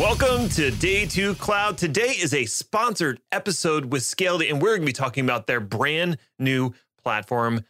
Welcome to Day 2 Cloud. Today is a sponsored episode with Scality, and we're going to be talking about their brand new platform,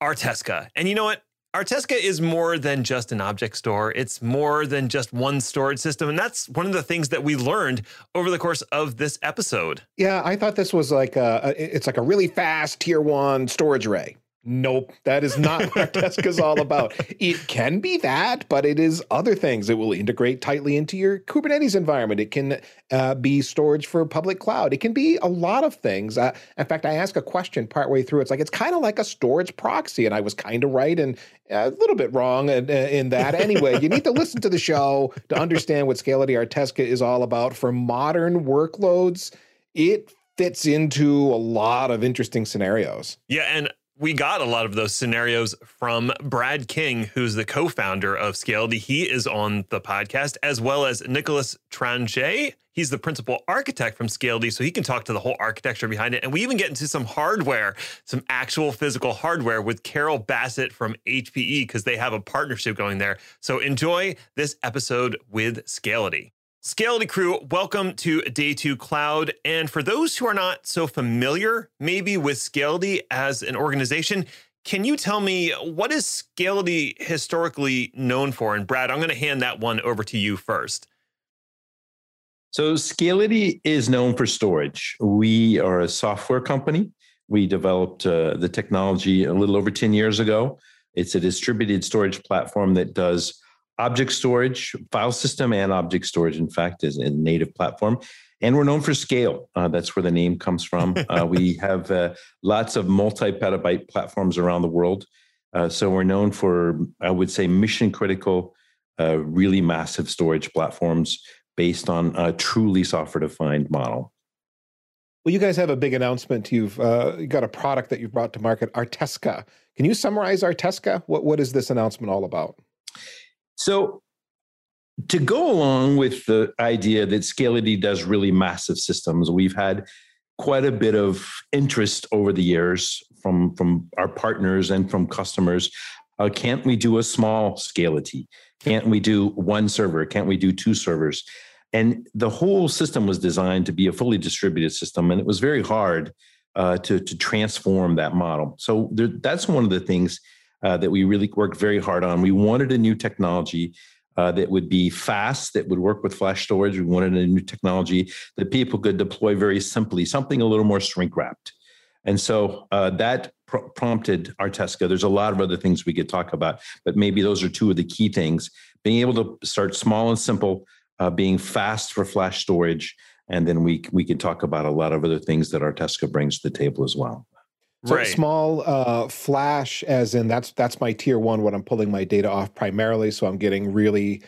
Artesca. And you know what? Artesca is more than just an object store. It's more than just one storage system. And that's one of the things that we learned over the course of this episode. Yeah, I thought this was like a, it's like a really fast tier one storage array. Nope, that is not what Artesca is all about. It can be that, but it is other things. It will integrate tightly into your Kubernetes environment. It can uh, be storage for public cloud. It can be a lot of things. Uh, in fact, I asked a question partway through. It's like it's kind of like a storage proxy, and I was kind of right and a little bit wrong in, in that. Anyway, you need to listen to the show to understand what Scality Artesca is all about for modern workloads. It fits into a lot of interesting scenarios. Yeah, and we got a lot of those scenarios from Brad King, who's the co-founder of Scality. He is on the podcast, as well as Nicolas Trangez. He's the principal architect from Scality, so he can talk to the whole architecture behind it. And we even get into some hardware, some actual physical hardware with Carol Bassett from HPE, because they have a partnership going there. So enjoy this episode with Scality. Scality crew, welcome to Day 2 Cloud. And for those who are not so familiar, maybe with Scality as an organization, can you tell me what is Scality historically known for? And Brad, I'm going to hand that one over to you first. So Scality is known for storage. We are a software company. We developed uh, the technology a little over 10 years ago. It's a distributed storage platform that does object storage, file system, and object storage, in fact, is a native platform. And we're known for scale. Uh, that's where the name comes from. Uh, we have uh, lots of multi petabyte platforms around the world. Uh, so we're known for, I would say, mission critical, uh, really massive storage platforms based on a truly software defined model. Well, you guys have a big announcement. You've uh, got a product that you've brought to market, Artesca. Can you summarize Artesca? What, what is this announcement all about? So, to go along with the idea that Scality does really massive systems, we've had quite a bit of interest over the years from, from our partners and from customers. Uh, can't we do a small Scality? Can't we do one server? Can't we do two servers? And the whole system was designed to be a fully distributed system, and it was very hard uh, to, to transform that model. So there, that's one of the things uh, that we really worked very hard on. We wanted a new technology uh, that would be fast, that would work with flash storage. We wanted a new technology that people could deploy very simply, something a little more shrink wrapped. And so uh, that pr- prompted Artesca. There's a lot of other things we could talk about, but maybe those are two of the key things. Being able to start small and simple, uh, being fast for flash storage, and then we we can talk about a lot of other things that Artesca brings to the table as well. So right. small uh, flash, as in that's that's my tier one. When I'm pulling my data off primarily, so I'm getting really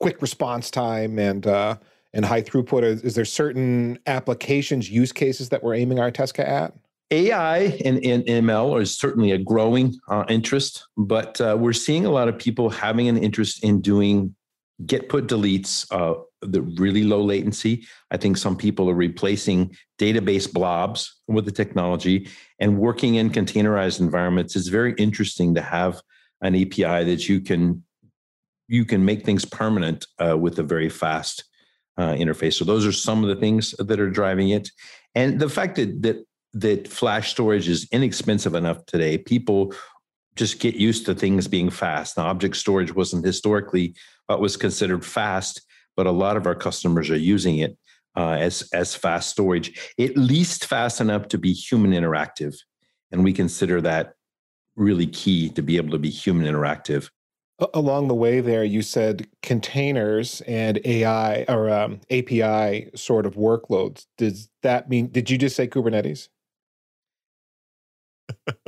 quick response time and uh, and high throughput. Is, is, there certain applications, use cases that we're aiming Artesca at? AI and, and ML is certainly a growing uh, interest, but uh, we're seeing a lot of people having an interest in doing get put deletes uh, the really low latency. I think some people are replacing database blobs with the technology and working in containerized environments. It's very interesting to have an API that you can you can make things permanent uh, with a very fast uh, interface. So those are some of the things that are driving it, and the fact that that that flash storage is inexpensive enough today. People just get used to things being fast. Now, object storage wasn't historically what was considered fast but a lot of our customers are using it uh, as as fast storage, at least fast enough to be human interactive, and we consider that really key to be able to be human interactive. Along the way, there you said containers and AI or um, API sort of workloads. Does that mean? Did you just say Kubernetes?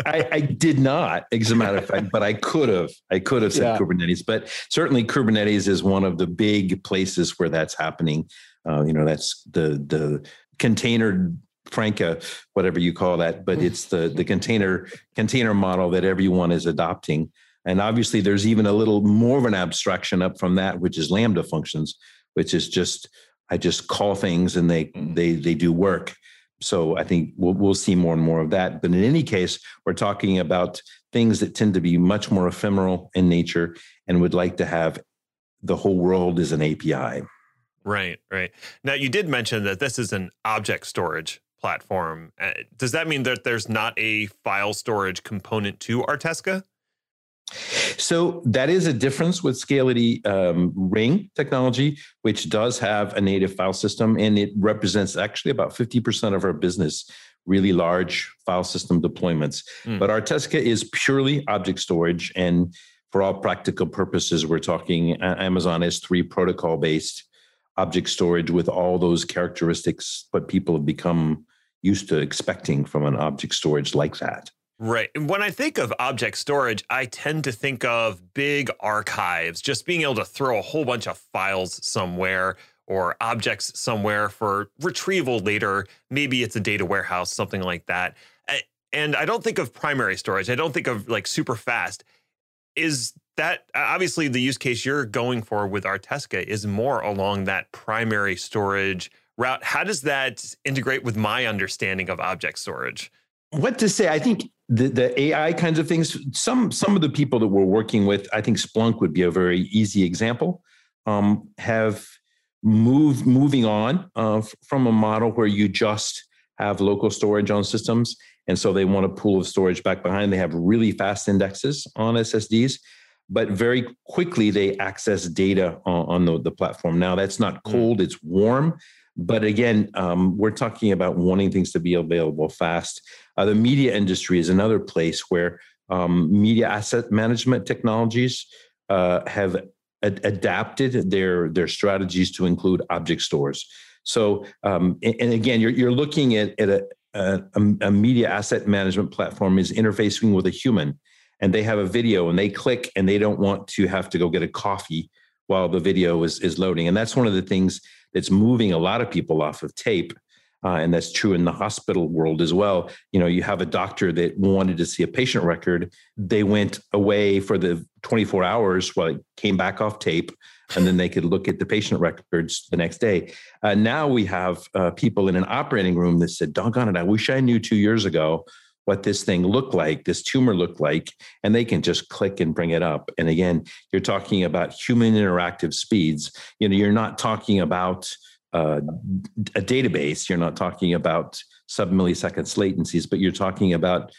I, I, did not, as a matter of fact, but I could have. I could have said yeah. Kubernetes, but certainly Kubernetes is one of the big places where that's happening. Uh, you know, that's the the container Franca, whatever you call that, but it's the the container container model that everyone is adopting. And obviously, there's even a little more of an abstraction up from that, which is Lambda functions, which is just I just call things and they mm. they they do work. So I think we'll, we'll see more and more of that. But in any case, we're talking about things that tend to be much more ephemeral in nature and would like to have the whole world as an API. Right, right. Now, you did mention that this is an object storage platform. Uh, does that mean that there's not a file storage component to Artesca? So that is a difference with Scality um, Ring technology, which does have a native file system, and it represents actually about 50% of our business, really large file system deployments. Mm. But Artesca is purely object storage, and for all practical purposes, we're talking Amazon S3 protocol based object storage with all those characteristics, what people have become used to expecting from an object storage like that. Right. And When I think of object storage, I tend to think of big archives, just being able to throw a whole bunch of files somewhere or objects somewhere for retrieval later. Maybe it's a data warehouse, something like that. And I don't think of primary storage. I don't think of like super fast. Is that obviously the use case you're going for with Artesca is more along that primary storage route? How does that integrate with my understanding of object storage? What to say? I think the, the AI kinds of things. Some some of the people that we're working with, I think Splunk would be a very easy example. Um, have moved moving on uh, from a model where you just have local storage on systems, and so they want a pool of storage back behind. They have really fast indexes on SSDs, but very quickly they access data on, on the, the platform. Now that's not hmm. cold; it's warm. But again, um, we're talking about wanting things to be available fast. Uh, the media industry is another place where um, media asset management technologies uh, have ad- adapted their their strategies to include object stores. So, um, and, and, again, you're you're looking at, at a, a, a media asset management platform is interfacing with a human, and they have a video, and they click, and they don't want to have to go get a coffee while the video is is loading, and that's one of the things that's moving a lot of people off of tape uh, and that's true in the hospital world as well. You know, you have a doctor that wanted to see a patient record. They went away for the 24 hours while it came back off tape, and then they could look at the patient records the next day. Uh, now we have uh, people in an operating room that said, "Doggone it! I wish I knew two years ago." What this thing looked like, this tumor looked like, and they can just click and bring it up. And again, you're talking about human interactive speeds. You know, you're not talking about uh, a database. You're not talking about sub milliseconds latencies, but you're talking about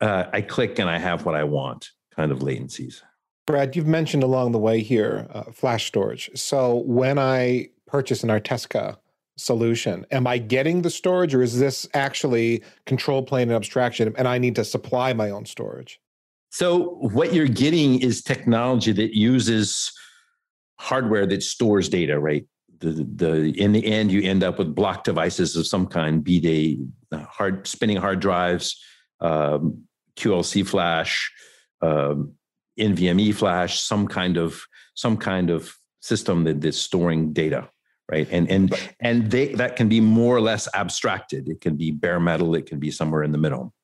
uh, I click and I have what I want kind of latencies. Brad, you've mentioned along the way here uh, flash storage. So when I purchase an Artesca solution, am I getting the storage or is this actually control plane and abstraction and I need to supply my own storage? So what you're getting is technology that uses hardware that stores data, right? the, the in the end you end up with block devices of some kind, be they uh, hard spinning hard drives, um, QLC flash, um, NVMe flash, some kind of some kind of system that, that's storing data, right? And and and they that can be more or less abstracted. It can be bare metal. It can be somewhere in the middle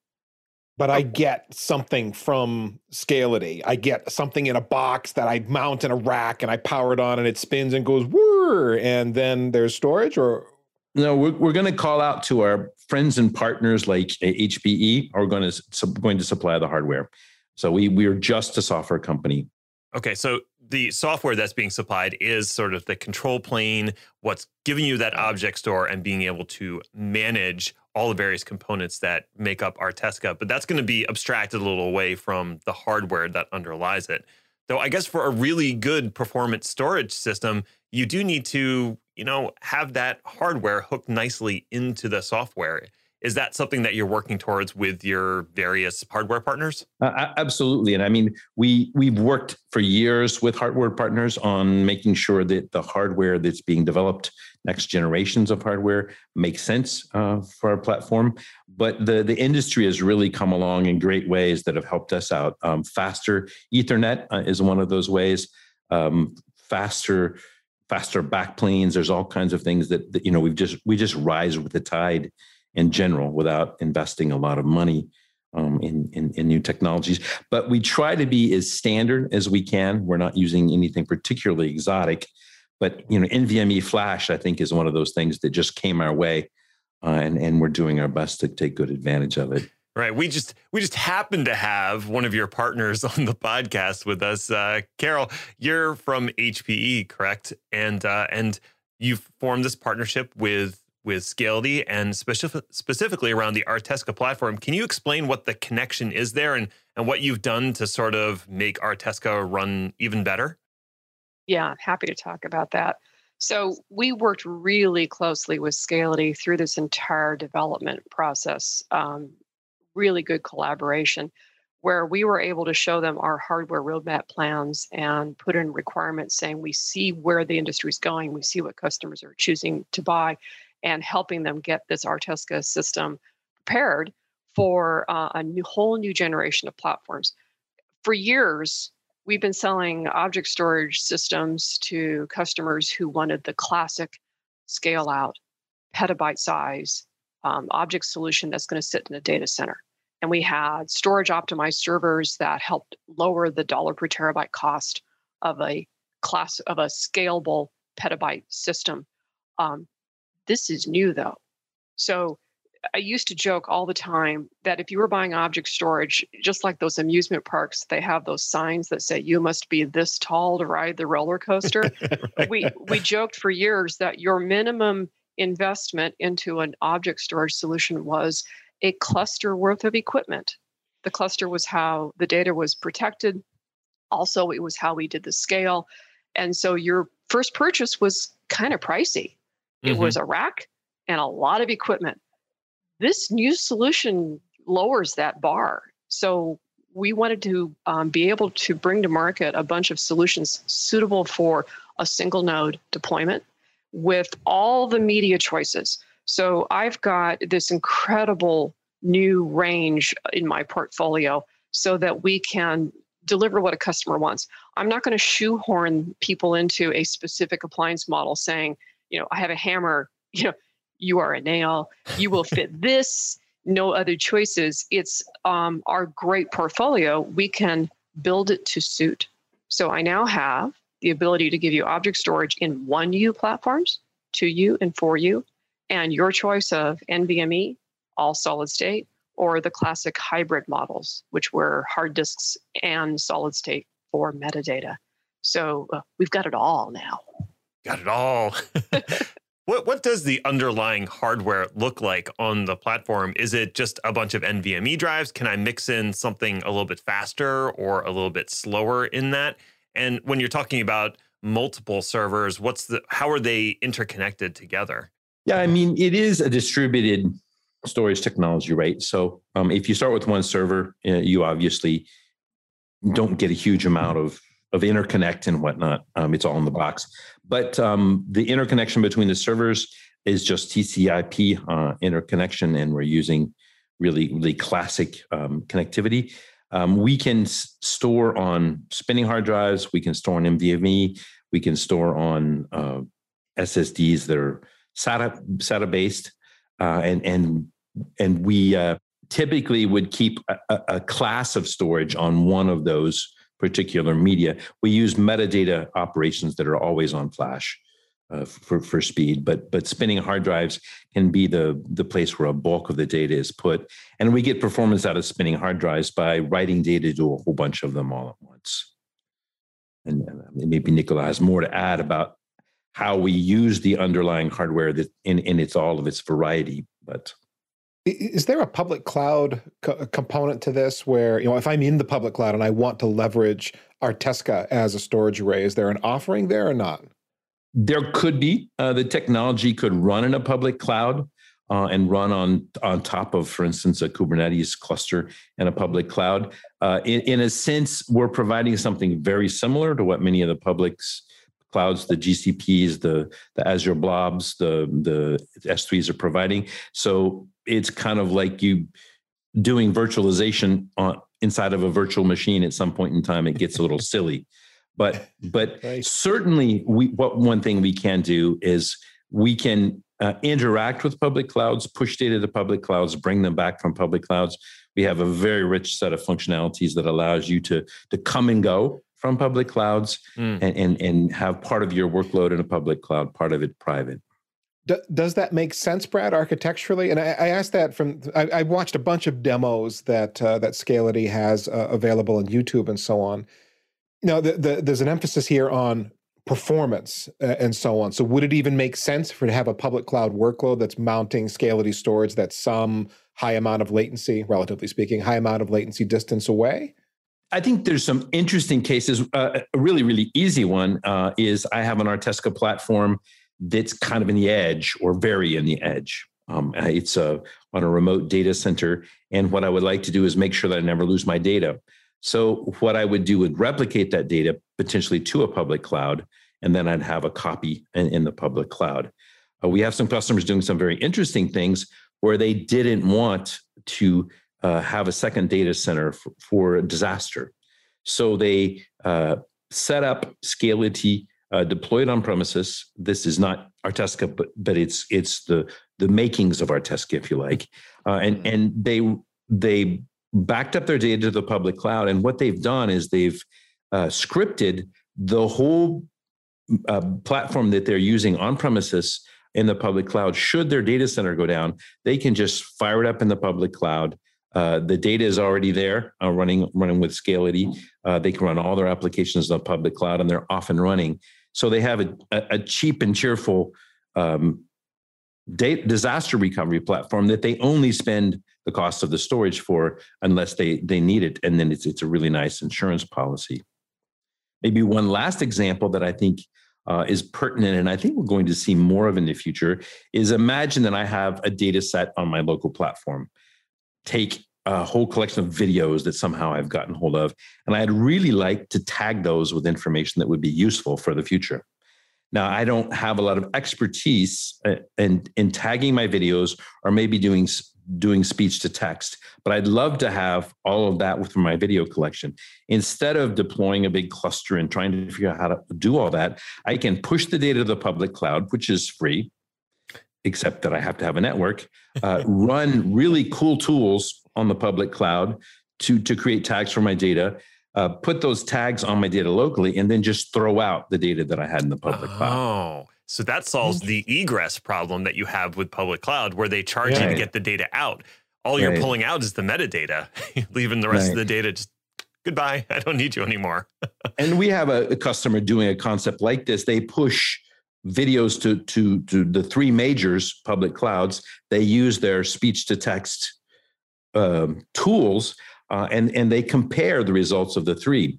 but I oh. get something from Scality. I get something in a box that I mount in a rack and I power it on and it spins and goes whir, and then there's storage or no, we're, we're going to call out to our friends and partners like HPE are going to going to supply the hardware. So we we are just a software company. Okay, so the software that's being supplied is sort of the control plane, what's giving you that object store and being able to manage all the various components that make up Artesca. But that's going to be abstracted a little away from the hardware that underlies it. Though I guess for a really good performance storage system, you do need to, you know, have that hardware hooked nicely into the software. Is that something that you're working towards with your various hardware partners? Uh, absolutely, and I mean we we've worked for years with hardware partners on making sure that the hardware that's being developed, next generations of hardware, makes sense uh, for our platform. But the the industry has really come along in great ways that have helped us out. Um, faster Ethernet uh, is one of those ways. Um, faster faster backplanes. There's all kinds of things that, that you know we've just we just rise with the tide in general without investing a lot of money um, in, in, in new technologies. But we try to be as standard as we can. We're not using anything particularly exotic. But you know, NVMe Flash, I think, is one of those things that just came our way, uh, and and we're doing our best to take good advantage of it. Right. We just we just happen to have one of your partners on the podcast with us, uh, Carol. You're from HPE, correct? And uh, and you've formed this partnership with with Scality and specific, specifically around the Artesca platform. Can you explain what the connection is there and, and what you've done to sort of make Artesca run even better? Yeah, happy to talk about that. So we worked really closely with Scality through this entire development process. Um, really good collaboration where we were able to show them our hardware roadmap plans and put in requirements saying we see where the industry is going, we see what customers are choosing to buy, and helping them get this Artesca system prepared for uh, a new, whole new generation of platforms. For years, we've been selling object storage systems to customers who wanted the classic scale out, petabyte size um, object solution that's going to sit in a data center and we had storage optimized servers that helped lower the dollar per terabyte cost of a class of a scalable petabyte system. Um, this is new though. So I used to joke all the time that if you were buying object storage, just like those amusement parks, they have those signs that say you must be this tall to ride the roller coaster. right. We we joked for years that your minimum investment into an object storage solution was a cluster worth of equipment. The cluster was how the data was protected. Also, it was how we did the scale. And so your first purchase was kind of pricey. It mm-hmm. was a rack and a lot of equipment. This new solution lowers that bar. So we wanted to um, be able to bring to market a bunch of solutions suitable for a single node deployment with all the media choices. So I've got this incredible new range in my portfolio so that we can deliver what a customer wants. I'm not going to shoehorn people into a specific appliance model saying, you know, I have a hammer, you know, you are a nail, you will fit this, no other choices. It's um, our great portfolio. We can build it to suit. So I now have the ability to give you object storage in 1U platforms, 2U and 4U, and your choice of NVMe, all solid state, or the classic hybrid models, which were hard disks and solid state for metadata. So uh, we've got it all now. Got it all. what what does the underlying hardware look like on the platform? Is it just a bunch of NVMe drives? Can I mix in something a little bit faster or a little bit slower in that? And when you're talking about multiple servers, what's the how are they interconnected together? Yeah, I mean, it is a distributed storage technology, right? So um, if you start with one server, uh, you obviously don't get a huge amount of of interconnect and whatnot. Um, it's all in the box, but um, the interconnection between the servers is just TCP uh, interconnection, and we're using really really classic um, connectivity. Um, we can s- store on spinning hard drives. We can store on NVMe. We can store on uh, SSDs that are SATA SATA based, uh, and and and we uh, typically would keep a, a, class of storage on one of those particular media. We use metadata operations that are always on flash. Uh, for for speed, but but spinning hard drives can be the the place where a bulk of the data is put, and we get performance out of spinning hard drives by writing data to a whole bunch of them all at once. And, maybe Nicola has more to add about how we use the underlying hardware that in, in its all of its variety. But is there a public cloud co- component to this where, you know, if I'm in the public cloud and I want to leverage Artesca as a storage array, is there an offering there or not? There could be. Uh, the technology could run in a public cloud. Uh, and run on on top of, for instance, a Kubernetes cluster in a public cloud. Uh, in, in a sense, we're providing something very similar to what many of the publics clouds, the GCPs, the the Azure blobs, the the S3s are providing. So it's kind of like you doing virtualization on inside of a virtual machine at some point in time it gets a little silly but but right. certainly we what one thing we can do is we can uh, interact with public clouds push data to public clouds bring them back from public clouds we have a very rich set of functionalities that allows you to to come and go from public clouds mm. and, and, and have part of your workload in a public cloud, part of it private. Does that make sense, Brad, architecturally? And I, I asked that from I, I, watched a bunch of demos that uh, that Scality has uh, available on YouTube and so on. Now, the, the, there's an emphasis here on performance uh, and so on. So would it even make sense for to have a public cloud workload that's mounting scality storage that's some high amount of latency, relatively speaking, high amount of latency distance away? I think there's some interesting cases. Uh, a really, really easy one uh, is I have an Artesca platform that's kind of in the edge or very in the edge. Um, it's a, on a remote data center. And what I would like to do is make sure that I never lose my data. So, what I would do would replicate that data potentially to a public cloud, and then I'd have a copy in, in the public cloud. Uh, we have some customers doing some very interesting things where they didn't want to uh, have a second data center for, for a disaster. So they uh, set up Scality, uh, deployed on premises. This is not Artesca, but but it's it's the the makings of Artesca, if you like, uh, and mm-hmm. and they they backed up their data to the public cloud. And what they've done is they've uh, scripted the whole uh, platform that they're using on premises in the public cloud. Should their data center go down, they can just fire it up in the public cloud. Uh, the data is already there, uh, running running with Scality. Uh, they can run all their applications on the public cloud, and they're off and running. So they have a, a cheap and cheerful um, data, disaster recovery platform that they only spend the cost of the storage for unless they they need it, and then it's it's a really nice insurance policy. Maybe one last example that I think uh, is pertinent, and I think we're going to see more of in the future, is imagine that I have a data set on my local platform. Take a whole collection of videos that somehow I've gotten hold of, and I'd really like to tag those with information that would be useful for the future. Now, I don't have a lot of expertise uh, in, in tagging my videos or maybe doing doing speech to text, but I'd love to have all of that with my video collection. Instead of deploying a big cluster and trying to figure out how to do all that, I can push the data to the public cloud, which is free, except that I have to have a network, uh, run really cool tools on the public cloud to, to create tags for my data. Uh, put those tags on my data locally and then just throw out the data that I had in the public oh. cloud. So that solves the egress problem that you have with public cloud, where they charge right. you to get the data out. All you're pulling out is the metadata, leaving the rest right. of the data just goodbye. I don't need you anymore. and we have a, a, customer doing a concept like this. They push videos to to to the three majors public clouds. They use their speech to text um, tools, uh, and and they compare the results of the three.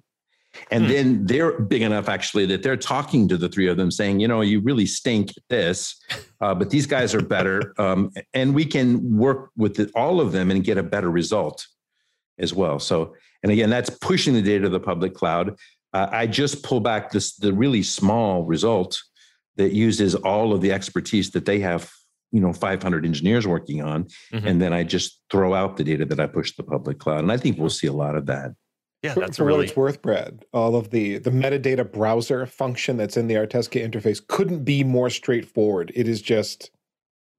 And hmm. then they're big enough actually that they're talking to the three of them saying, you know, you really stink at this, uh, but these guys are better. Um, and we can work with the, all of them and get a better result as well. So, and again, that's pushing the data to the public cloud. Uh, I just pull back this the really small result that uses all of the expertise that they have you know 500 engineers working on mm-hmm. and then i just throw out the data that i push to the public cloud and i think we'll see a lot of that yeah, for, that's for really... what it's worth, Brad. All of the the metadata browser function that's in the Artesca interface couldn't be more straightforward. It is just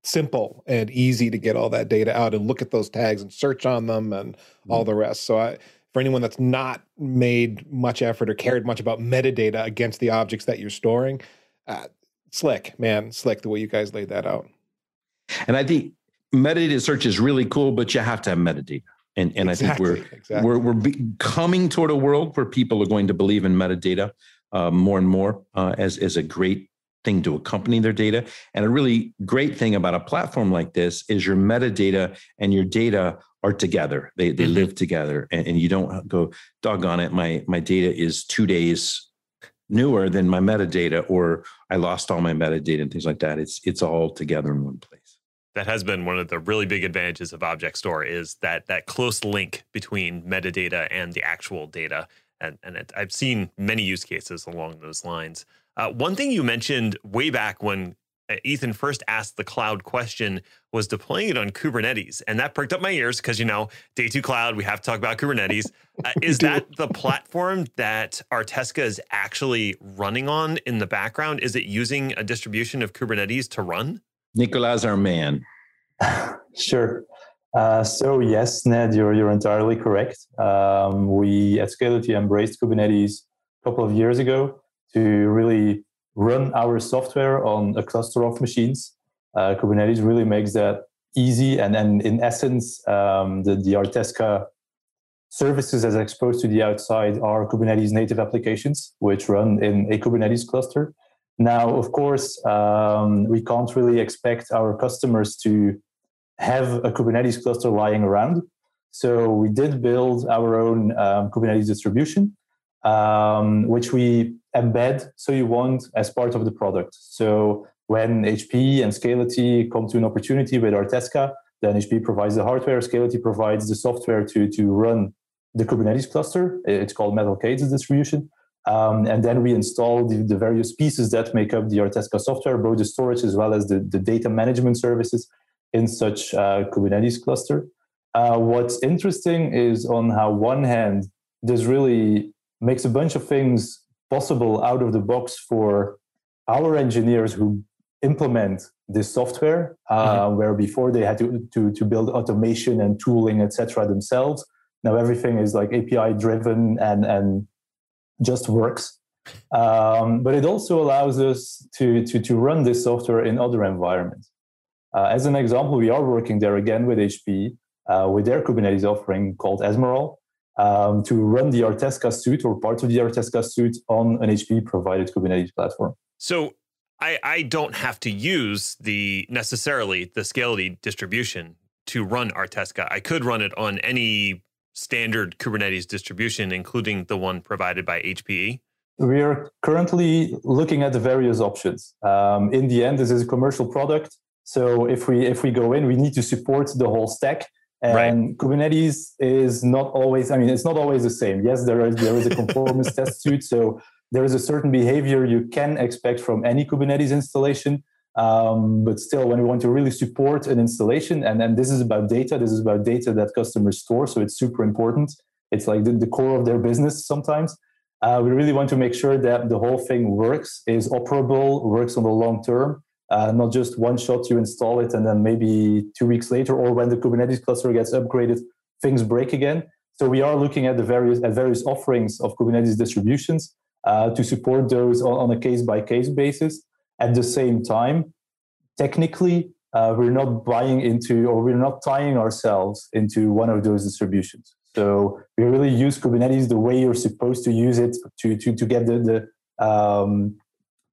simple and easy to get all that data out and look at those tags and search on them and mm-hmm. all the rest. So I for anyone that's not made much effort or cared much about metadata against the objects that you're storing, uh, slick, man, slick the way you guys laid that out. And I think metadata search is really cool, but you have to have metadata. And, and exactly, I think we're exactly. we're we're coming toward a world where people are going to believe in metadata uh, more and more uh, as as a great thing to accompany their data. And a really great thing about a platform like this is your metadata and your data are together. They they mm-hmm. live together, and, and you don't go doggone it. My my data is two days newer than my metadata, or I lost all my metadata and things like that. It's it's all together in one place. That has been one of the really big advantages of object store is that that close link between metadata and the actual data. And, and it, i've seen many use cases along those lines. Uh, one thing you mentioned way back when ethan first asked the cloud question was deploying it on kubernetes and that perked up my ears because you know day two cloud we have to talk about kubernetes uh, is that the platform that artesca is actually running on in the background is it using a distribution of kubernetes to run Nicolas, our man. sure. Uh, so yes, Ned, you're you're entirely correct. Um, we at Scality embraced Kubernetes a couple of years ago to really run our software on a cluster of machines. Uh, Kubernetes really makes that easy, and then in essence, um, the the Artesca services as exposed to the outside are Kubernetes native applications, which run in a Kubernetes cluster. Now, of course, um, we can't really expect our customers to have a Kubernetes cluster lying around. So we did build our own um, Kubernetes distribution, um, which we embed, so you want, as part of the product. So when HP and Scality come to an opportunity with Artesca, then HP provides the hardware, Scality provides the software to, to run the Kubernetes cluster. It's called MetalK8s distribution. Um, and then we install the, the, various pieces that make up the Artesca software, both the storage as well as the, the data management services in such uh, Kubernetes cluster. Uh, what's interesting is on how one hand, this really makes a bunch of things possible out of the box for our engineers who implement this software, uh, mm-hmm. where before they had to, to, to build automation and tooling, etc., themselves. Now everything is like API driven and, and just works. Um, but it also allows us to, to, to run this software in other environments. Uh, as an example, we are working there again with HP uh, with their Kubernetes offering called Ezmeral um, to run the Artesca suite or part of the Artesca suite on an HP provided Kubernetes platform. So I, I don't have to use the necessarily the Scality distribution to run Artesca. I could run it on any standard Kubernetes distribution, including the one provided by HPE? We are currently looking at the various options. Um, in the end, this is a commercial product. So if we if we go in, we need to support the whole stack. And right. Kubernetes is not always. I mean, it's not always the same. Yes, there is there is a conformance test suite. So there is a certain behavior you can expect from any Kubernetes installation. Um, but still, when we want to really support an installation, and, and this is about data, this is about data that customers store, so it's super important. It's like the, the core of their business sometimes. Uh, we really want to make sure that the whole thing works, is operable, works on the long term, uh, not just one shot you install it and then maybe two weeks later, or when the Kubernetes cluster gets upgraded, things break again. So we are looking at the various at various offerings of Kubernetes distributions uh, to support those on, on a case by case basis. At the same time, technically, uh, we're not buying into or we're not tying ourselves into one of those distributions. So we really use Kubernetes the way you're supposed to use it to, to, to get the, the um,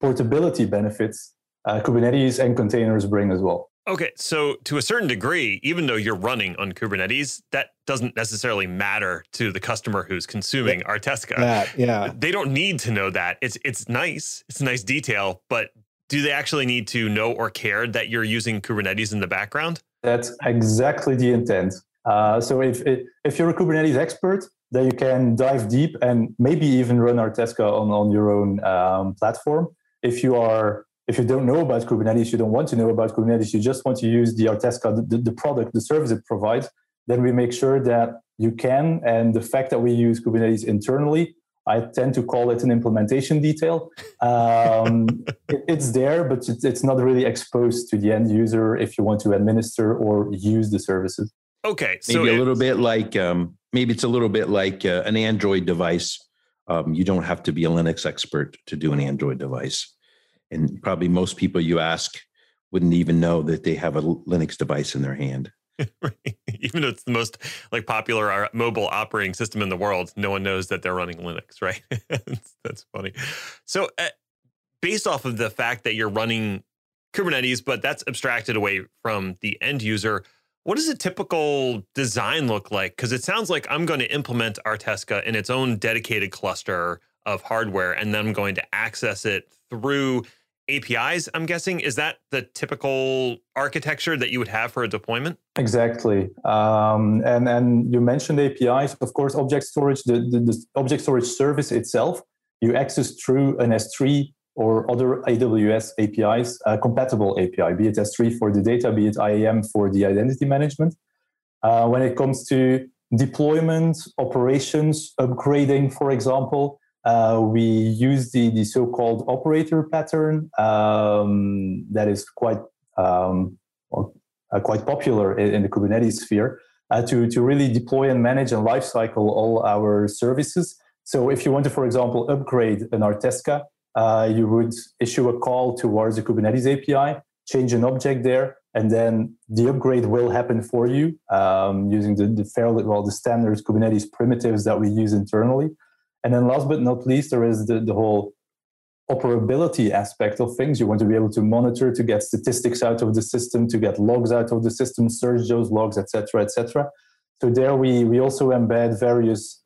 portability benefits uh, Kubernetes and containers bring as well. Okay, so to a certain degree, even though you're running on Kubernetes, that doesn't necessarily matter to the customer who's consuming yeah, Artesca. That, yeah, they don't need to know that. It's it's nice, it's a nice detail, but do they actually need to know or care that you're using Kubernetes in the background? That's exactly the intent. Uh, so if if you're a Kubernetes expert, then you can dive deep and maybe even run Artesca on on your own um, platform. If you are if you don't know about Kubernetes, you don't want to know about Kubernetes, you just want to use the Artesca, the, the product, the service it provides, then we make sure that you can. And the fact that we use Kubernetes internally I tend to call it an implementation detail. Um, it, it's there, but it's, it's not really exposed to the end user if you want to administer or use the services. Okay, so maybe a little bit like um, maybe it's a little bit like uh, an Android device. Um, you don't have to be a Linux expert to do an Android device, and probably most people you ask wouldn't even know that they have a Linux device in their hand. Even though it's the most like popular uh, mobile operating system in the world, no one knows that they're running Linux, right? that's, funny. So, uh, based off of the fact that you're running Kubernetes, but that's abstracted away from the end user, what does a typical design look like? Because it sounds like I'm going to implement Artesca in its own dedicated cluster of hardware, and then I'm going to access it through APIs, I'm guessing. Is that the typical architecture that you would have for a deployment? Exactly. Um, and, and you mentioned APIs. Of course, object storage, the, the, the, object storage service itself, you access through an S3 or other AWS APIs, uh, compatible API, be it S3 for the data, be it IAM for the identity management. Uh, when it comes to deployment, operations, upgrading, for example, uh, we use the, the so-called operator pattern um, that is quite um, uh, quite popular in, in, the Kubernetes sphere uh, to, to really deploy and manage and lifecycle all our services. So if you want to, for example, upgrade an Artesca, uh, you would issue a call towards the Kubernetes API, change an object there, and then the upgrade will happen for you um, using the, the fairly well the standard Kubernetes primitives that we use internally. And then last but not least, there is the, the whole operability aspect of things. You want to be able to monitor, to get statistics out of the system, to get logs out of the system, search those logs, etc., etc. So there we we also embed various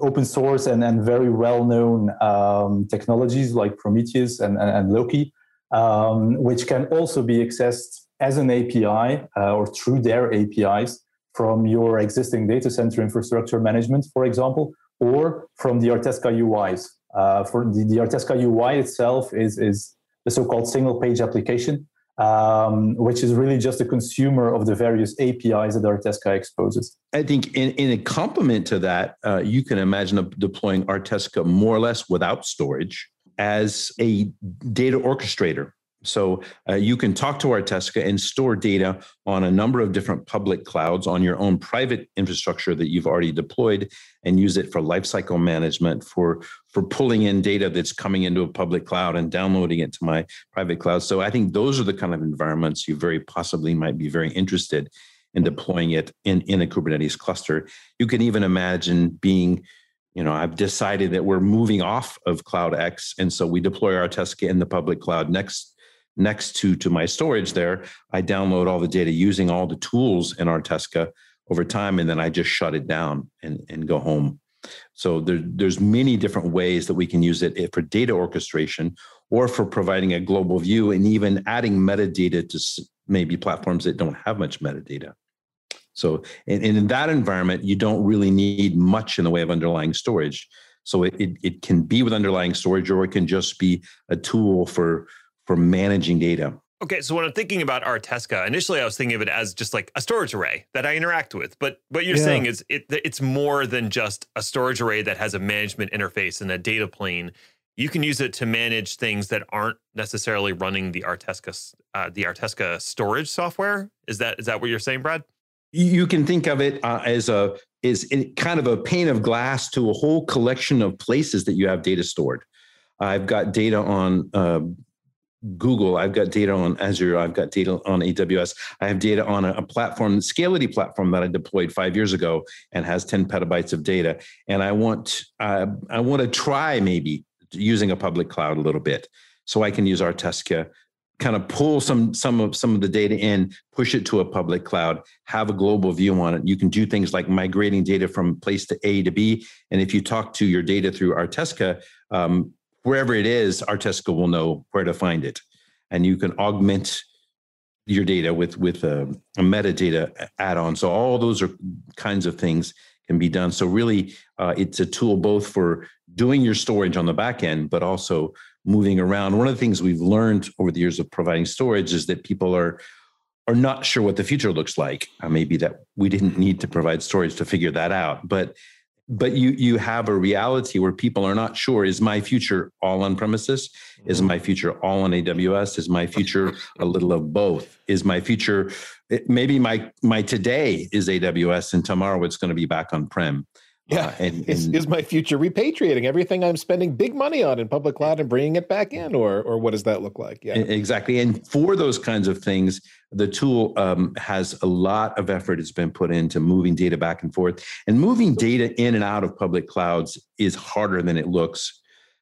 open source and, and very well known um, technologies like Prometheus and, and, and Loki, um, which can also be accessed as an API uh, or through their APIs from your existing data center infrastructure management, for example, or from the Artesca UIs. Uh, for the, the Artesca UI itself is, is the so-called single page application, um, which is really just a consumer of the various APIs that Artesca exposes. I think in, in a complement to that, uh, you can imagine deploying Artesca more or less without storage as a data orchestrator so uh, you can talk to Artesca and store data on a number of different public clouds on your own private infrastructure that you've already deployed and use it for lifecycle management, for, for pulling in data that's coming into a public cloud and downloading it to my private cloud. So I think those are the kind of environments you very possibly might be very interested in deploying it in, in a Kubernetes cluster. You can even imagine being you know, I've decided that we're moving off of Cloud X, and so we deploy Artesca in the public cloud next next to to my storage there, I download all the data using all the tools in Artesca over time, and then I just shut it down and, and go home. So there, there's many different ways that we can use it eh, for data orchestration or for providing a global view and even adding metadata to maybe platforms that don't have much metadata. So and in that environment, you don't really need much in the way of underlying storage. So it, it, it can be with underlying storage or it can just be a tool for for managing data. Okay, so when I'm thinking about Artesca, initially I was thinking of it as just like a storage array that I interact with. But what you're yeah. saying is it, it's more than just a storage array that has a management interface and a data plane. You can use it to manage things that aren't necessarily running the Artesca uh, the Artesca storage software. Is that is that what you're saying, Brad? You can think of it uh, as a is kind of a pane of glass to a whole collection of places that you have data stored. I've got data on uh, Google, I've got data on Azure, I've got data on AWS, I have data on a, a platform, Scality platform that I deployed five years ago and has 10 petabytes of data. And I want uh, I want to try maybe using a public cloud a little bit. So I can use Artesca, kind of pull some some of some of the data in, push it to a public cloud, have a global view on it. You can do things like migrating data from place to A to B. And if you talk to your data through Artesca, um, wherever it is, Artesca will know where to find it, and you can augment your data with with a, a metadata add-on. So all those are kinds of things can be done. So really, uh, it's a tool both for doing your storage on the back end, but also moving around. One of the things we've learned over the years of providing storage is that people are are not sure what the future looks like. Uh, maybe that we didn't need to provide storage to figure that out, but but you you have a reality where people are not sure is my future all on premises? Is mm-hmm. my future all on aws is my future a little of both? Is my future maybe my my today is aws and tomorrow it's going to be back on prem yeah. Uh, and, and is, is, my future repatriating everything I'm spending big money on in public cloud and bringing it back in, or or what does that look like? Yeah, exactly. And for those kinds of things, the tool um, has a lot of effort has been put into moving data back and forth. And moving data in and out of public clouds is harder than it looks,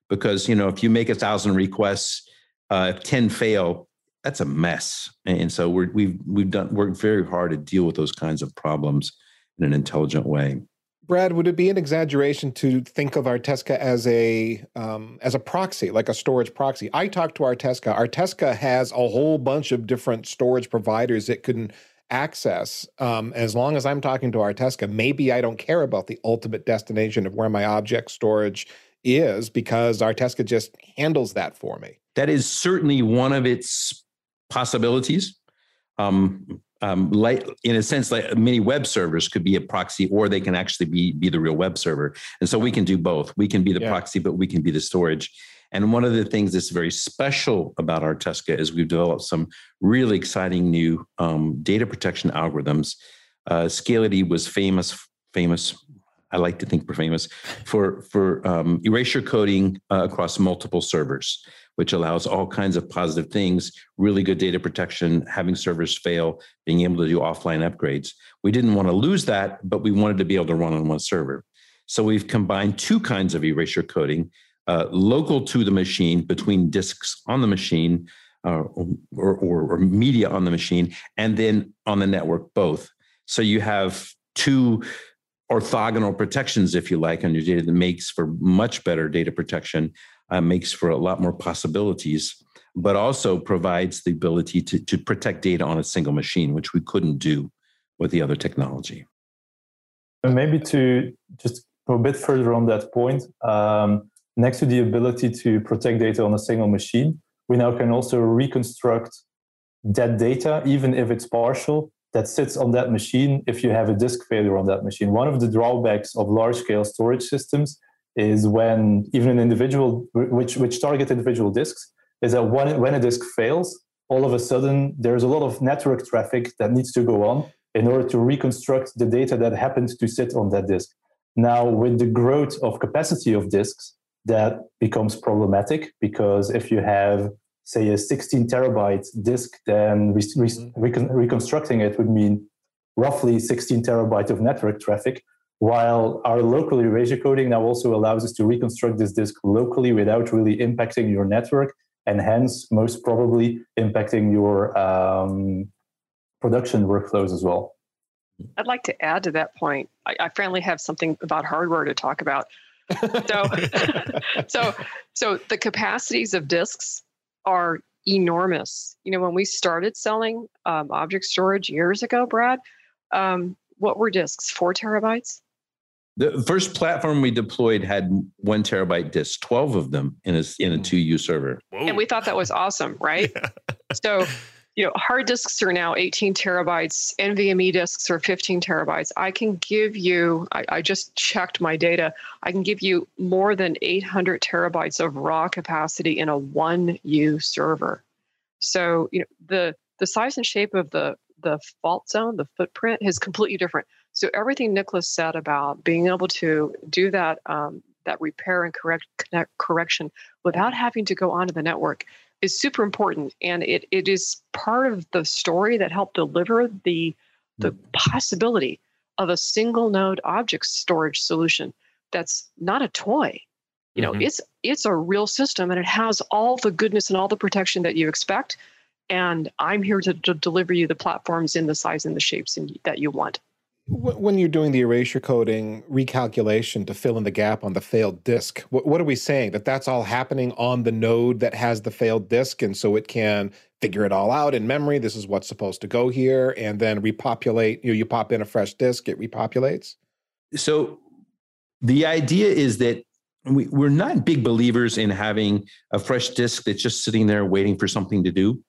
because you know if you make a thousand requests, uh, if ten fail, that's a mess. And so we're, we've we've done worked very hard to deal with those kinds of problems in an intelligent way. Brad, would it be an exaggeration to think of Artesca as a um, as a proxy, like a storage proxy? I talked to Artesca. Artesca has a whole bunch of different storage providers it can access. Um, as long as I'm talking to Artesca, maybe I don't care about the ultimate destination of where my object storage is because Artesca just handles that for me. That is certainly one of its possibilities. Um, um, like in a sense, like many web servers could be a proxy, or they can actually be be the real web server. And so we can do both. We can be the yeah. proxy, but we can be the storage. And one of the things that's very special about Artesca is we've developed some really exciting new um, data protection algorithms. Uh, Scality was famous famous I like to think we're famous for for um, erasure coding uh, across multiple servers, which allows all kinds of positive things, really good data protection, having servers fail, being able to do offline upgrades. We didn't want to lose that, but we wanted to be able to run on one server. So we've combined two kinds of erasure coding, uh, local to the machine between disks on the machine uh, or, or, or media on the machine, and then on the network both. So you have two orthogonal protections, if you like, on your data that makes for much better data protection uh, makes for a lot more possibilities, but also provides the ability to, to protect data on a single machine, which we couldn't do with the other technology. And maybe to just go a bit further on that point, um, next to the ability to protect data on a single machine, we now can also reconstruct that data, even if it's partial, that sits on that machine if you have a disk failure on that machine. One of the drawbacks of large scale storage systems is when even an individual which which target individual disks is that when when a disk fails all of a sudden there's a lot of network traffic that needs to go on in order to reconstruct the data that happened to sit on that disk now with the growth of capacity of disks that becomes problematic because if you have say a 16 terabyte disk then re- re- mm-hmm. reconstructing it would mean roughly 16 terabyte of network traffic while our local erasure coding now also allows us to reconstruct this disk locally without really impacting your network and hence most probably impacting your um, production workflows as well. I'd like to add to that point. I, I finally have something about hardware to talk about. So, so, so the capacities of disks are enormous. You know, when we started selling um, object storage years ago, Brad, um, what were disks? Four terabytes? The first platform we deployed had one terabyte disks, 12 of them in a, in a 2U hmm. server. Whoa. And we thought that was awesome, right? Yeah. so, you know, hard disks are now 18 terabytes, NVMe disks are 15 terabytes. I can give you, I, I just checked my data, I can give you more than 800 terabytes of raw capacity in a 1U server. So, you know, the the size and shape of the the fault zone, the footprint is completely different. So everything Nicolas said about being able to do that um, that repair and correct connect, correction without having to go onto the network is super important, and it it is part of the story that helped deliver the the mm. possibility of a single node object storage solution that's not a toy you know mm-hmm. it's it's a real system and it has all the goodness and all the protection that you expect and i'm here to, to deliver you the platforms in the size and the shapes in, that you want when you're doing the erasure coding recalculation to fill in the gap on the failed disk, what, what, are we saying? That that's all happening on the node that has the failed disk, and so it can figure it all out in memory. This is what's supposed to go here, and then repopulate. You know, you pop in a fresh disk, it repopulates. So the idea is that we, we're not big believers in having a fresh disk that's just sitting there waiting for something to do.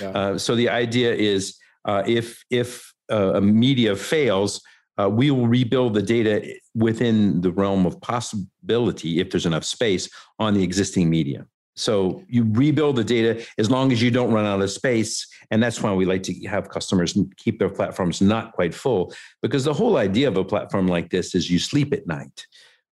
Yeah. Uh, so the idea is uh, if if uh, a media fails, uh, we will rebuild the data within the realm of possibility if there's enough space on the existing media. So you rebuild the data as long as you don't run out of space. And that's why we like to have customers keep their platforms not quite full, because the whole idea of a platform like this is you sleep at night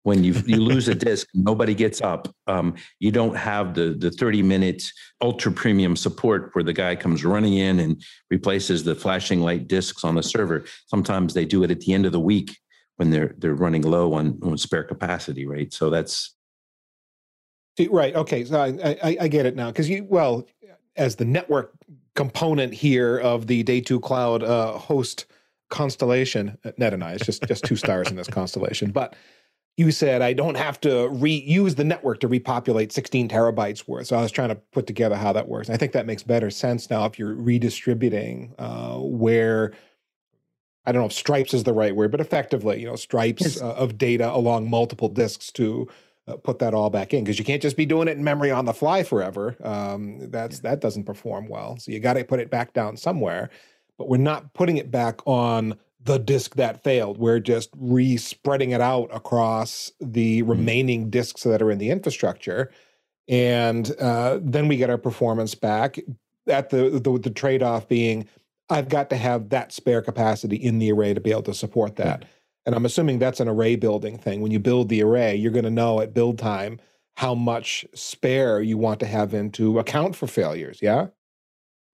when you you lose a disc nobody gets up. Um, you don't have the the 30 minute ultra premium support where the guy comes running in and replaces the flashing light discs on the server. Sometimes they do it at the end of the week when they're they're running low on, on spare capacity right? So that's right okay so i i, I get it now because you well as the network component here of the day two cloud uh, host constellation Ned and i it's just just two stars in this constellation but you said I don't have to reuse the network to repopulate 16 terabytes worth. So I was trying to put together how that works. I think that makes better sense now if you're redistributing uh, where I don't know if stripes is the right word, but effectively, you know, stripes uh, of data along multiple disks to uh, put that all back in because you can't just be doing it in memory on the fly forever. Um, that's yeah. that doesn't perform well. So you got to put it back down somewhere. But we're not putting it back on the disk that failed. We're just re-spreading it out across the mm-hmm. remaining disks that are in the infrastructure, and uh, then we get our performance back. At the, the the trade-off being, I've got to have that spare capacity in the array to be able to support that. And I'm assuming that's an array building thing. When you build the array, you're going to know at build time how much spare you want to have in to account for failures. Yeah.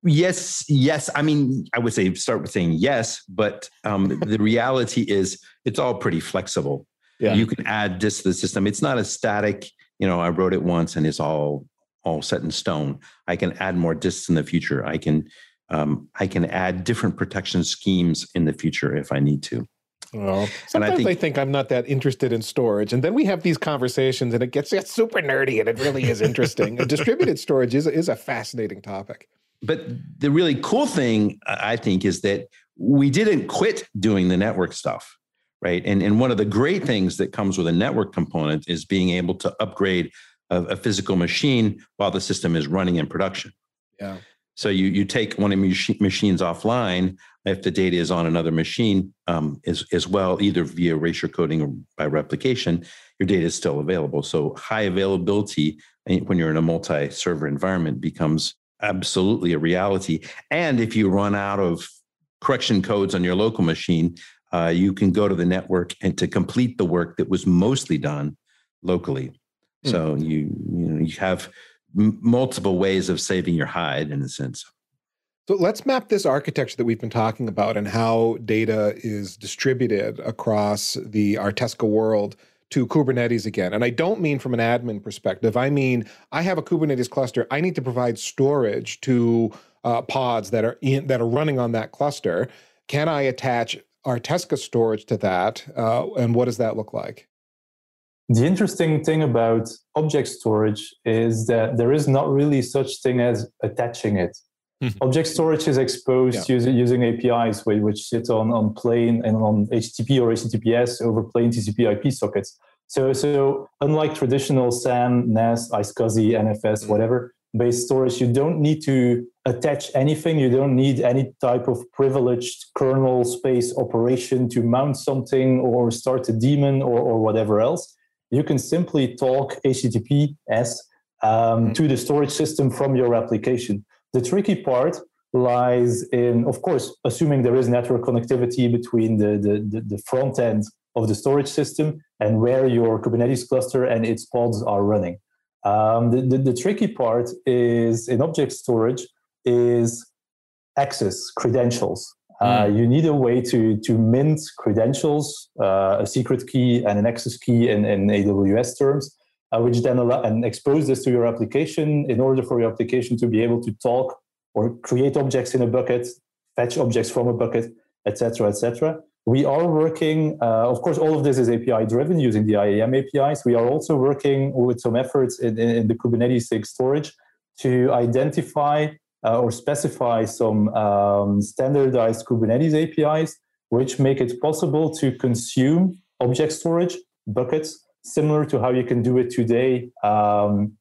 Yes, yes. I mean, I would say start with saying yes, but um, the reality is it's all pretty flexible. Yeah. You can add this to the system. It's not a static, you know, I wrote it once and it's all all set in stone. I can add more disks in the future. I can um, I can add different protection schemes in the future if I need to. Well, sometimes I think, I think, I'm not that interested in storage, and then we have these conversations, and it gets, gets super nerdy, and it really is interesting. distributed storage is is a fascinating topic. But the really cool thing, I think, is that we didn't quit doing the network stuff, right? And and one of the great things that comes with a network component is being able to upgrade a, a physical machine while the system is running in production. Yeah. So you you take one of your machines offline if the data is on another machine um, as as well, either via erasure coding or by replication, your data is still available. So high availability eh, when you're in a multi-server environment becomes absolutely a reality. And if you run out of correction codes on your local machine, uh, you can go to the network and to complete the work that was mostly done locally. Mm. So you you know you have multiple ways of saving your hide in a sense. So let's map this architecture that we've been talking about and how data is distributed across the Artesca world to Kubernetes again. And I don't mean from an admin perspective. I mean, I have a Kubernetes cluster. I need to provide storage to uh, pods that are in, that are running on that cluster. Can I attach Artesca storage to that? Uh, and what does that look like? The interesting thing about object storage is that there is not really such thing as attaching it. Mm-hmm. Object storage is exposed yeah. using, using APIs which sit on, on plain and on HTTP or HTTPS over plain TCP IP sockets. So, so unlike traditional SAN, NAS, iSCSI, NFS, mm-hmm. whatever based storage, you don't need to attach anything. You don't need any type of privileged kernel space operation to mount something or start a daemon or, or whatever else you can simply talk HTTPS um, mm-hmm. to the storage system from your application. The tricky part lies in, of course, assuming there is network connectivity between the, the, the, front end of the storage system and where your Kubernetes cluster and its pods are running. Um, the, the, the, tricky part is in object storage is access credentials. Uh, hmm. you need a way to to mint credentials, uh, a secret key and an access key in, in AWS terms, uh, which then allow, and expose this to your application in order for your application to be able to talk or create objects in a bucket, fetch objects from a bucket, etc., etc. We are working, uh, of course, all of this is API driven using the IAM APIs. We are also working with some efforts in, in the Kubernetes storage to identify uh, or specify some um, standardized Kubernetes APIs, which make it possible to consume object storage buckets, similar to how you can do it today um,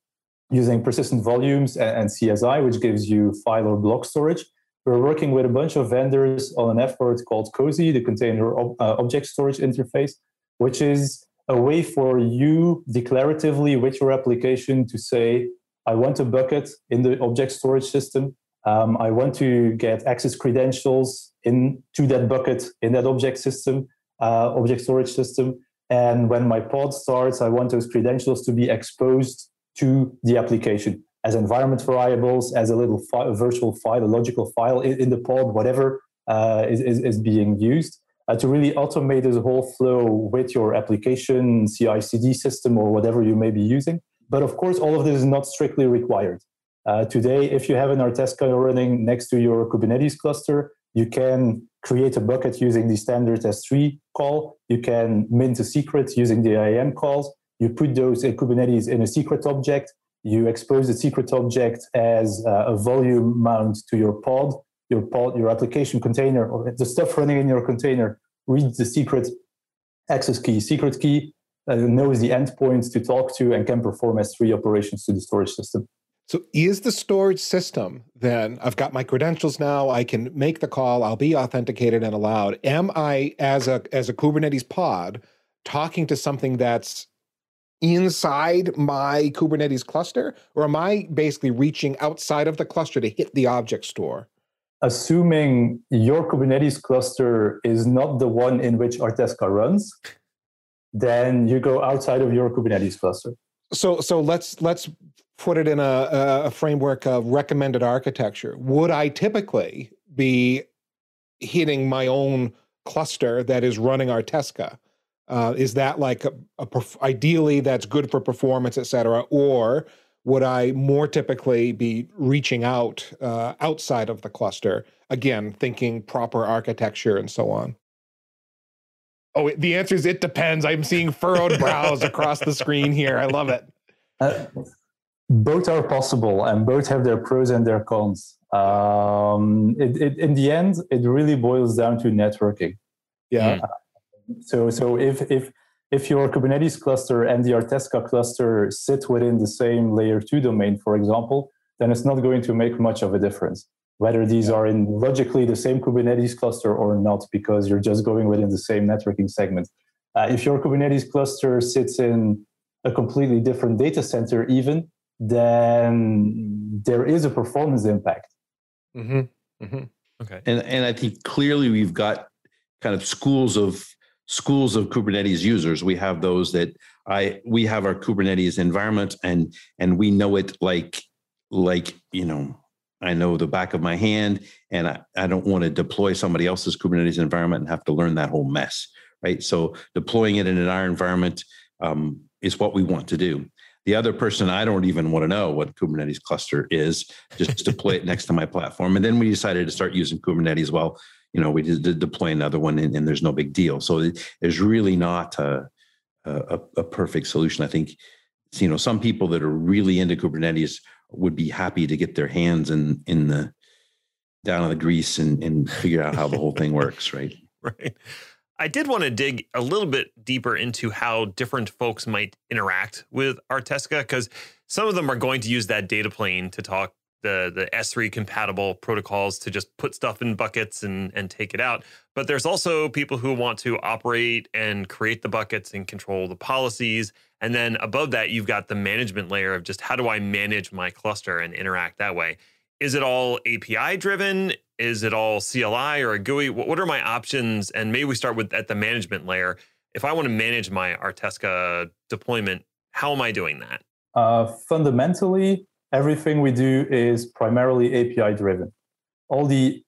using persistent volumes and, and, CSI, which gives you file or block storage. We're working with a bunch of vendors on an effort called COSI, the Container Ob- uh, Object Storage Interface, which is a way for you declaratively with your application to say, I want a bucket in the object storage system. Um, I want to get access credentials into that bucket in that object system, uh, object storage system. And when my pod starts, I want those credentials to be exposed to the application as environment variables, as a little fi- a virtual file, a logical file in, in the pod, whatever uh, is, is, is, being used. Uh, to really automate this whole flow with your application, CI CD system, or whatever you may be using. But of course, all of this is not strictly required. Uh, today, if you have an Artesca running next to your Kubernetes cluster, you can create a bucket using the standard S3 call. You can mint a secret using the IAM calls. You put those in Kubernetes in a secret object. You expose the secret object as uh, a volume mount to your pod. Your pod, your application container, or the stuff running in your container reads the secret access key. Secret key uh, knows the endpoints to talk to and can perform S3 operations to the storage system. So is the storage system then I've got my credentials now, I can make the call, I'll be authenticated and allowed. Am I as a as a Kubernetes pod talking to something that's inside my Kubernetes cluster or am I basically reaching outside of the cluster to hit the object store? assuming your Kubernetes cluster is not the one in which Artesca runs, then you go outside of your Kubernetes cluster. So so let's let's put it in a, a framework of recommended architecture. Would I typically be hitting my own cluster that is running Artesca? Uh, is that like a, a perf- ideally that's good for performance, et cetera, or would I more typically be reaching out uh, outside of the cluster? Again, thinking proper architecture and so on. Oh, the answer is it depends. I'm seeing furrowed brows across the screen here. I love it. Uh, both are possible, and both have their pros and their cons. Um, it, it, in the end, it really boils down to networking. Yeah. Uh, so, so if if if your Kubernetes cluster and the Artesca cluster sit within the same layer two domain, for example, then it's not going to make much of a difference whether these are in logically the same Kubernetes cluster or not, because you're just going within the same networking segment. Uh, if your Kubernetes cluster sits in a completely different data center, even, then there is a performance impact. Mm-hmm. Mm-hmm. Okay. And and I think clearly we've got kind of schools of schools of Kubernetes users. We have those that I we have our Kubernetes environment and and we know it like like you know I know the back of my hand and I, I don't want to deploy somebody else's Kubernetes environment and have to learn that whole mess. Right. So deploying it in our environment um, is what we want to do. The other person, I don't even want to know what Kubernetes cluster is, just deploy it next to my platform. And then we decided to start using Kubernetes. Well, you know, we did deploy another one and, and there's no big deal. So there's really not a, a, a perfect solution. I think, you know, some people that are really into Kubernetes would be happy to get their hands in in the down in the grease and, and figure out how the whole thing works, right? Right. I did want to dig a little bit deeper into how different folks might interact with Artesca because some of them are going to use that data plane to talk the the S3 compatible protocols to just put stuff in buckets and and take it out. But there's also people who want to operate and create the buckets and control the policies. And then above that, you've got the management layer of just how do I manage my cluster and interact that way. Is it all API driven? Is it all CLI or a GUI? What are my options? And maybe we start with at the management layer. If I want to manage my Artesca deployment, how am I doing that? Uh, fundamentally, everything we do is primarily API driven. All the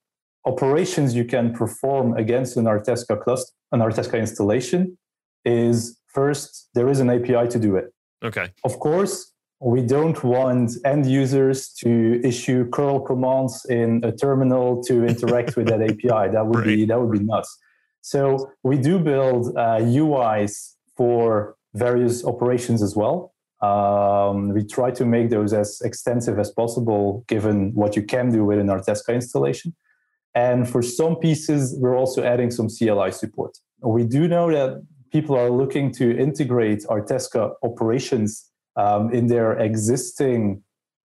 operations you can perform against an Artesca cluster, an Artesca installation, is first there is an API to do it. Okay. Of course, we don't want end users to issue curl commands in a terminal to interact with that API. That would right. be that would be nuts. So we do build uh, UIs for various operations as well. Um, we try to make those as extensive as possible, given what you can do with an Artesca installation. And for some pieces, we're also adding some CLI support. We do know that people are looking to integrate Artesca operations um, in their existing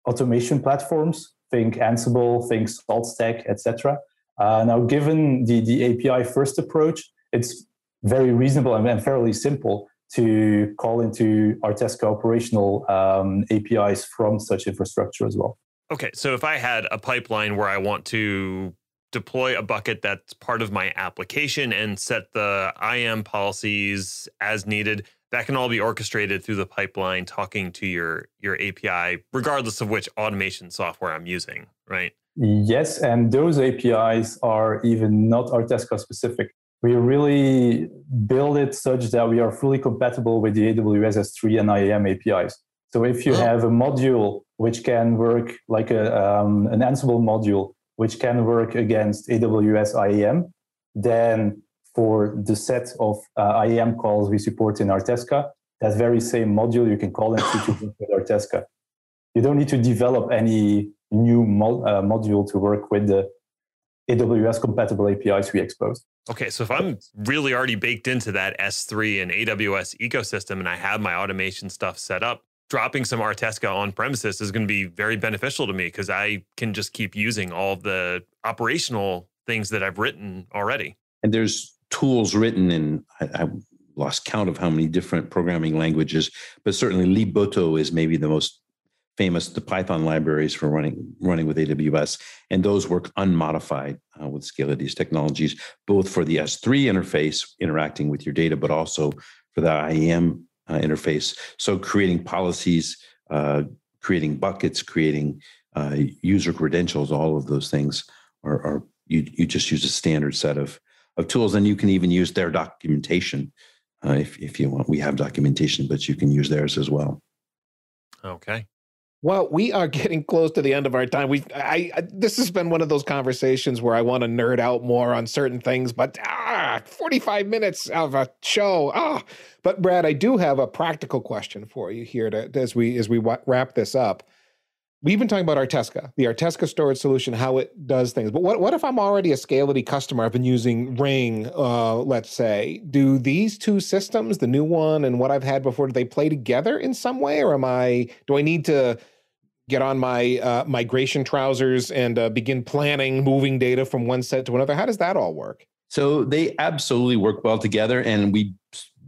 automation platforms. Think Ansible, think SaltStack, etc. Uh, now, given the, the API first approach, it's very reasonable and fairly simple to call into Artesca operational um, APIs from such infrastructure as well. Okay, so if I had a pipeline where I want to deploy a bucket that's part of my application and set the IAM policies as needed, that can all be orchestrated through the pipeline talking to your your API regardless of which automation software I'm using, right? Yes, and those APIs are even not Artesca specific we really build it such that we are fully compatible with the AWS S3 and IAM APIs. So if you oh. have a module which can work like a, um, an Ansible module, which can work against AWS IAM, then for the set of uh, IAM calls we support in Artesca, that very same module you can call into to work with Artesca. You don't need to develop any new mo- uh, module to work with the AWS compatible APIs we expose. Okay, so if I'm really already baked into that S3 and AWS ecosystem and I have my automation stuff set up, dropping some Artesca on premises is going to be very beneficial to me because I can just keep using all the operational things that I've written already. And there's tools written in, I, I lost count of how many different programming languages, but certainly Libotto is maybe the most famous the Python libraries for running running with AWS, and those work unmodified uh, with Scality's technologies, both for the S3 interface interacting with your data, but also for the IAM uh, interface. So creating policies, uh, creating buckets, creating uh, user credentials, all of those things are, are you you just use a standard set of of tools, and you can even use their documentation uh, if if you want. We have documentation, but you can use theirs as well. Okay. Well, we are getting close to the end of our time. We, I, I this has been one of those conversations where I want to nerd out more on certain things, but ah, forty-five minutes of a show. Ah, but Brad, I do have a practical question for you here to, as we as we wrap this up. We've been talking about Artesca, the Artesca storage solution, how it does things. But what, what if I'm already a Scality customer? I've been using Ring, uh, let's say. Do these two systems, the new one and what I've had before, do they play together in some way, or am I? Do I need to get on my uh, migration trousers and uh, begin planning moving data from one set to another? How does that all work? So they absolutely work well together, and we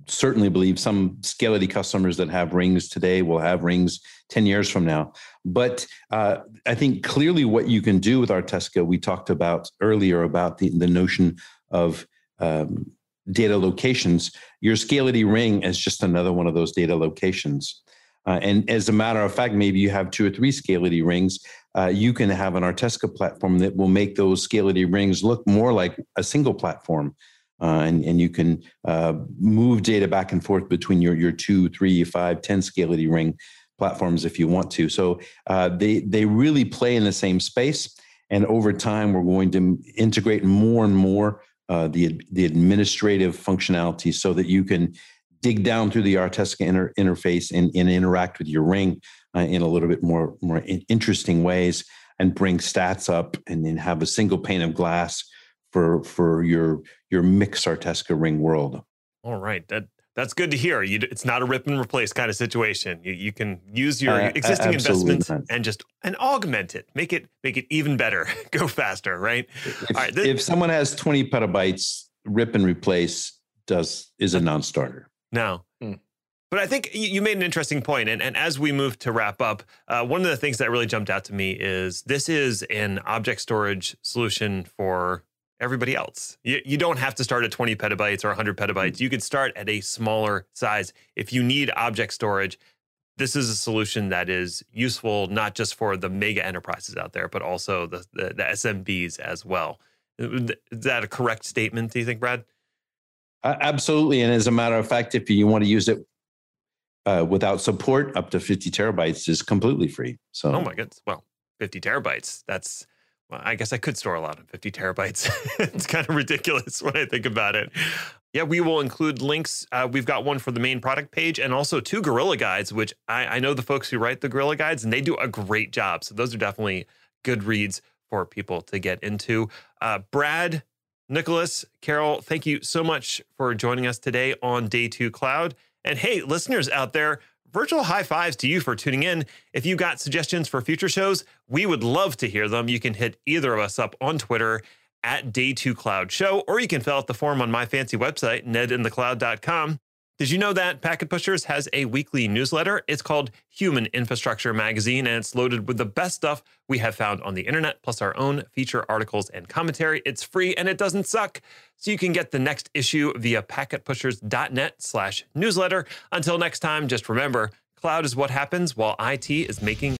certainly believe some Scality customers that have rings today will have rings 10 years from now. But uh, I think clearly what you can do with Artesca, we talked about earlier about the, the notion of um, data locations. Your Scality ring is just another one of those data locations. Uh, and as a matter of fact, maybe you have two or three Scality rings. Uh, you can have an Artesca platform that will make those Scality rings look more like a single platform. Uh, and, and you can uh, move data back and forth between your, your two, three, five, 10 Scality ring platforms if you want to. So uh, they, they really play in the same space. And over time, we're going to integrate more and more uh, the, the administrative functionality so that you can dig down through the Artesca inter- interface and, and, interact with your ring uh, in a little bit more, more interesting ways and bring stats up and then have a single pane of glass for for your your mix Artesca ring world. All right, that that's good to hear. You, it's not a rip and replace kind of situation. You, you can use your uh, existing investments not. and just and augment it, make it make it even better, go faster, right? If, All right. This, if someone has twenty petabytes, rip and replace does is a non-starter. No. Hmm. But I think you made an interesting point, and, and as we move to wrap up, uh, one of the things that really jumped out to me is this is an object storage solution for everybody else. You, you don't have to start at 20 petabytes or 100 petabytes. You could start at a smaller size. If you need object storage, this is a solution that is useful not just for the mega enterprises out there, but also the, the, the SMBs as well. Is that a correct statement, do you think, Brad? Uh, absolutely. And as a matter of fact, if you want to use it uh, without support, up to 50 terabytes is completely free. So, oh my goodness. Well, 50 terabytes. That's I guess I could store a lot on 50 terabytes. it's kind of ridiculous when I think about it. Yeah, we will include links. Uh, we've got one for the main product page and also two Gorilla guides, which I, I know the folks who write the Gorilla guides and they do a great job. So those are definitely good reads for people to get into. Uh, Brad, Nicolas, Carol, thank you so much for joining us today on Day Two Cloud. And hey, listeners out there, virtual high fives to you for tuning in. If you got suggestions for future shows, we would love to hear them. You can hit either of us up on Twitter at Day 2 Cloud Show, or you can fill out the form on my fancy website, nedinthecloud.com. Did you know that Packet Pushers has a weekly newsletter? It's called Human Infrastructure Magazine, and it's loaded with the best stuff we have found on the internet, plus our own feature articles and commentary. It's free and it doesn't suck. So you can get the next issue via packetpushers.net slash newsletter. Until next time, just remember, cloud is what happens while IT is making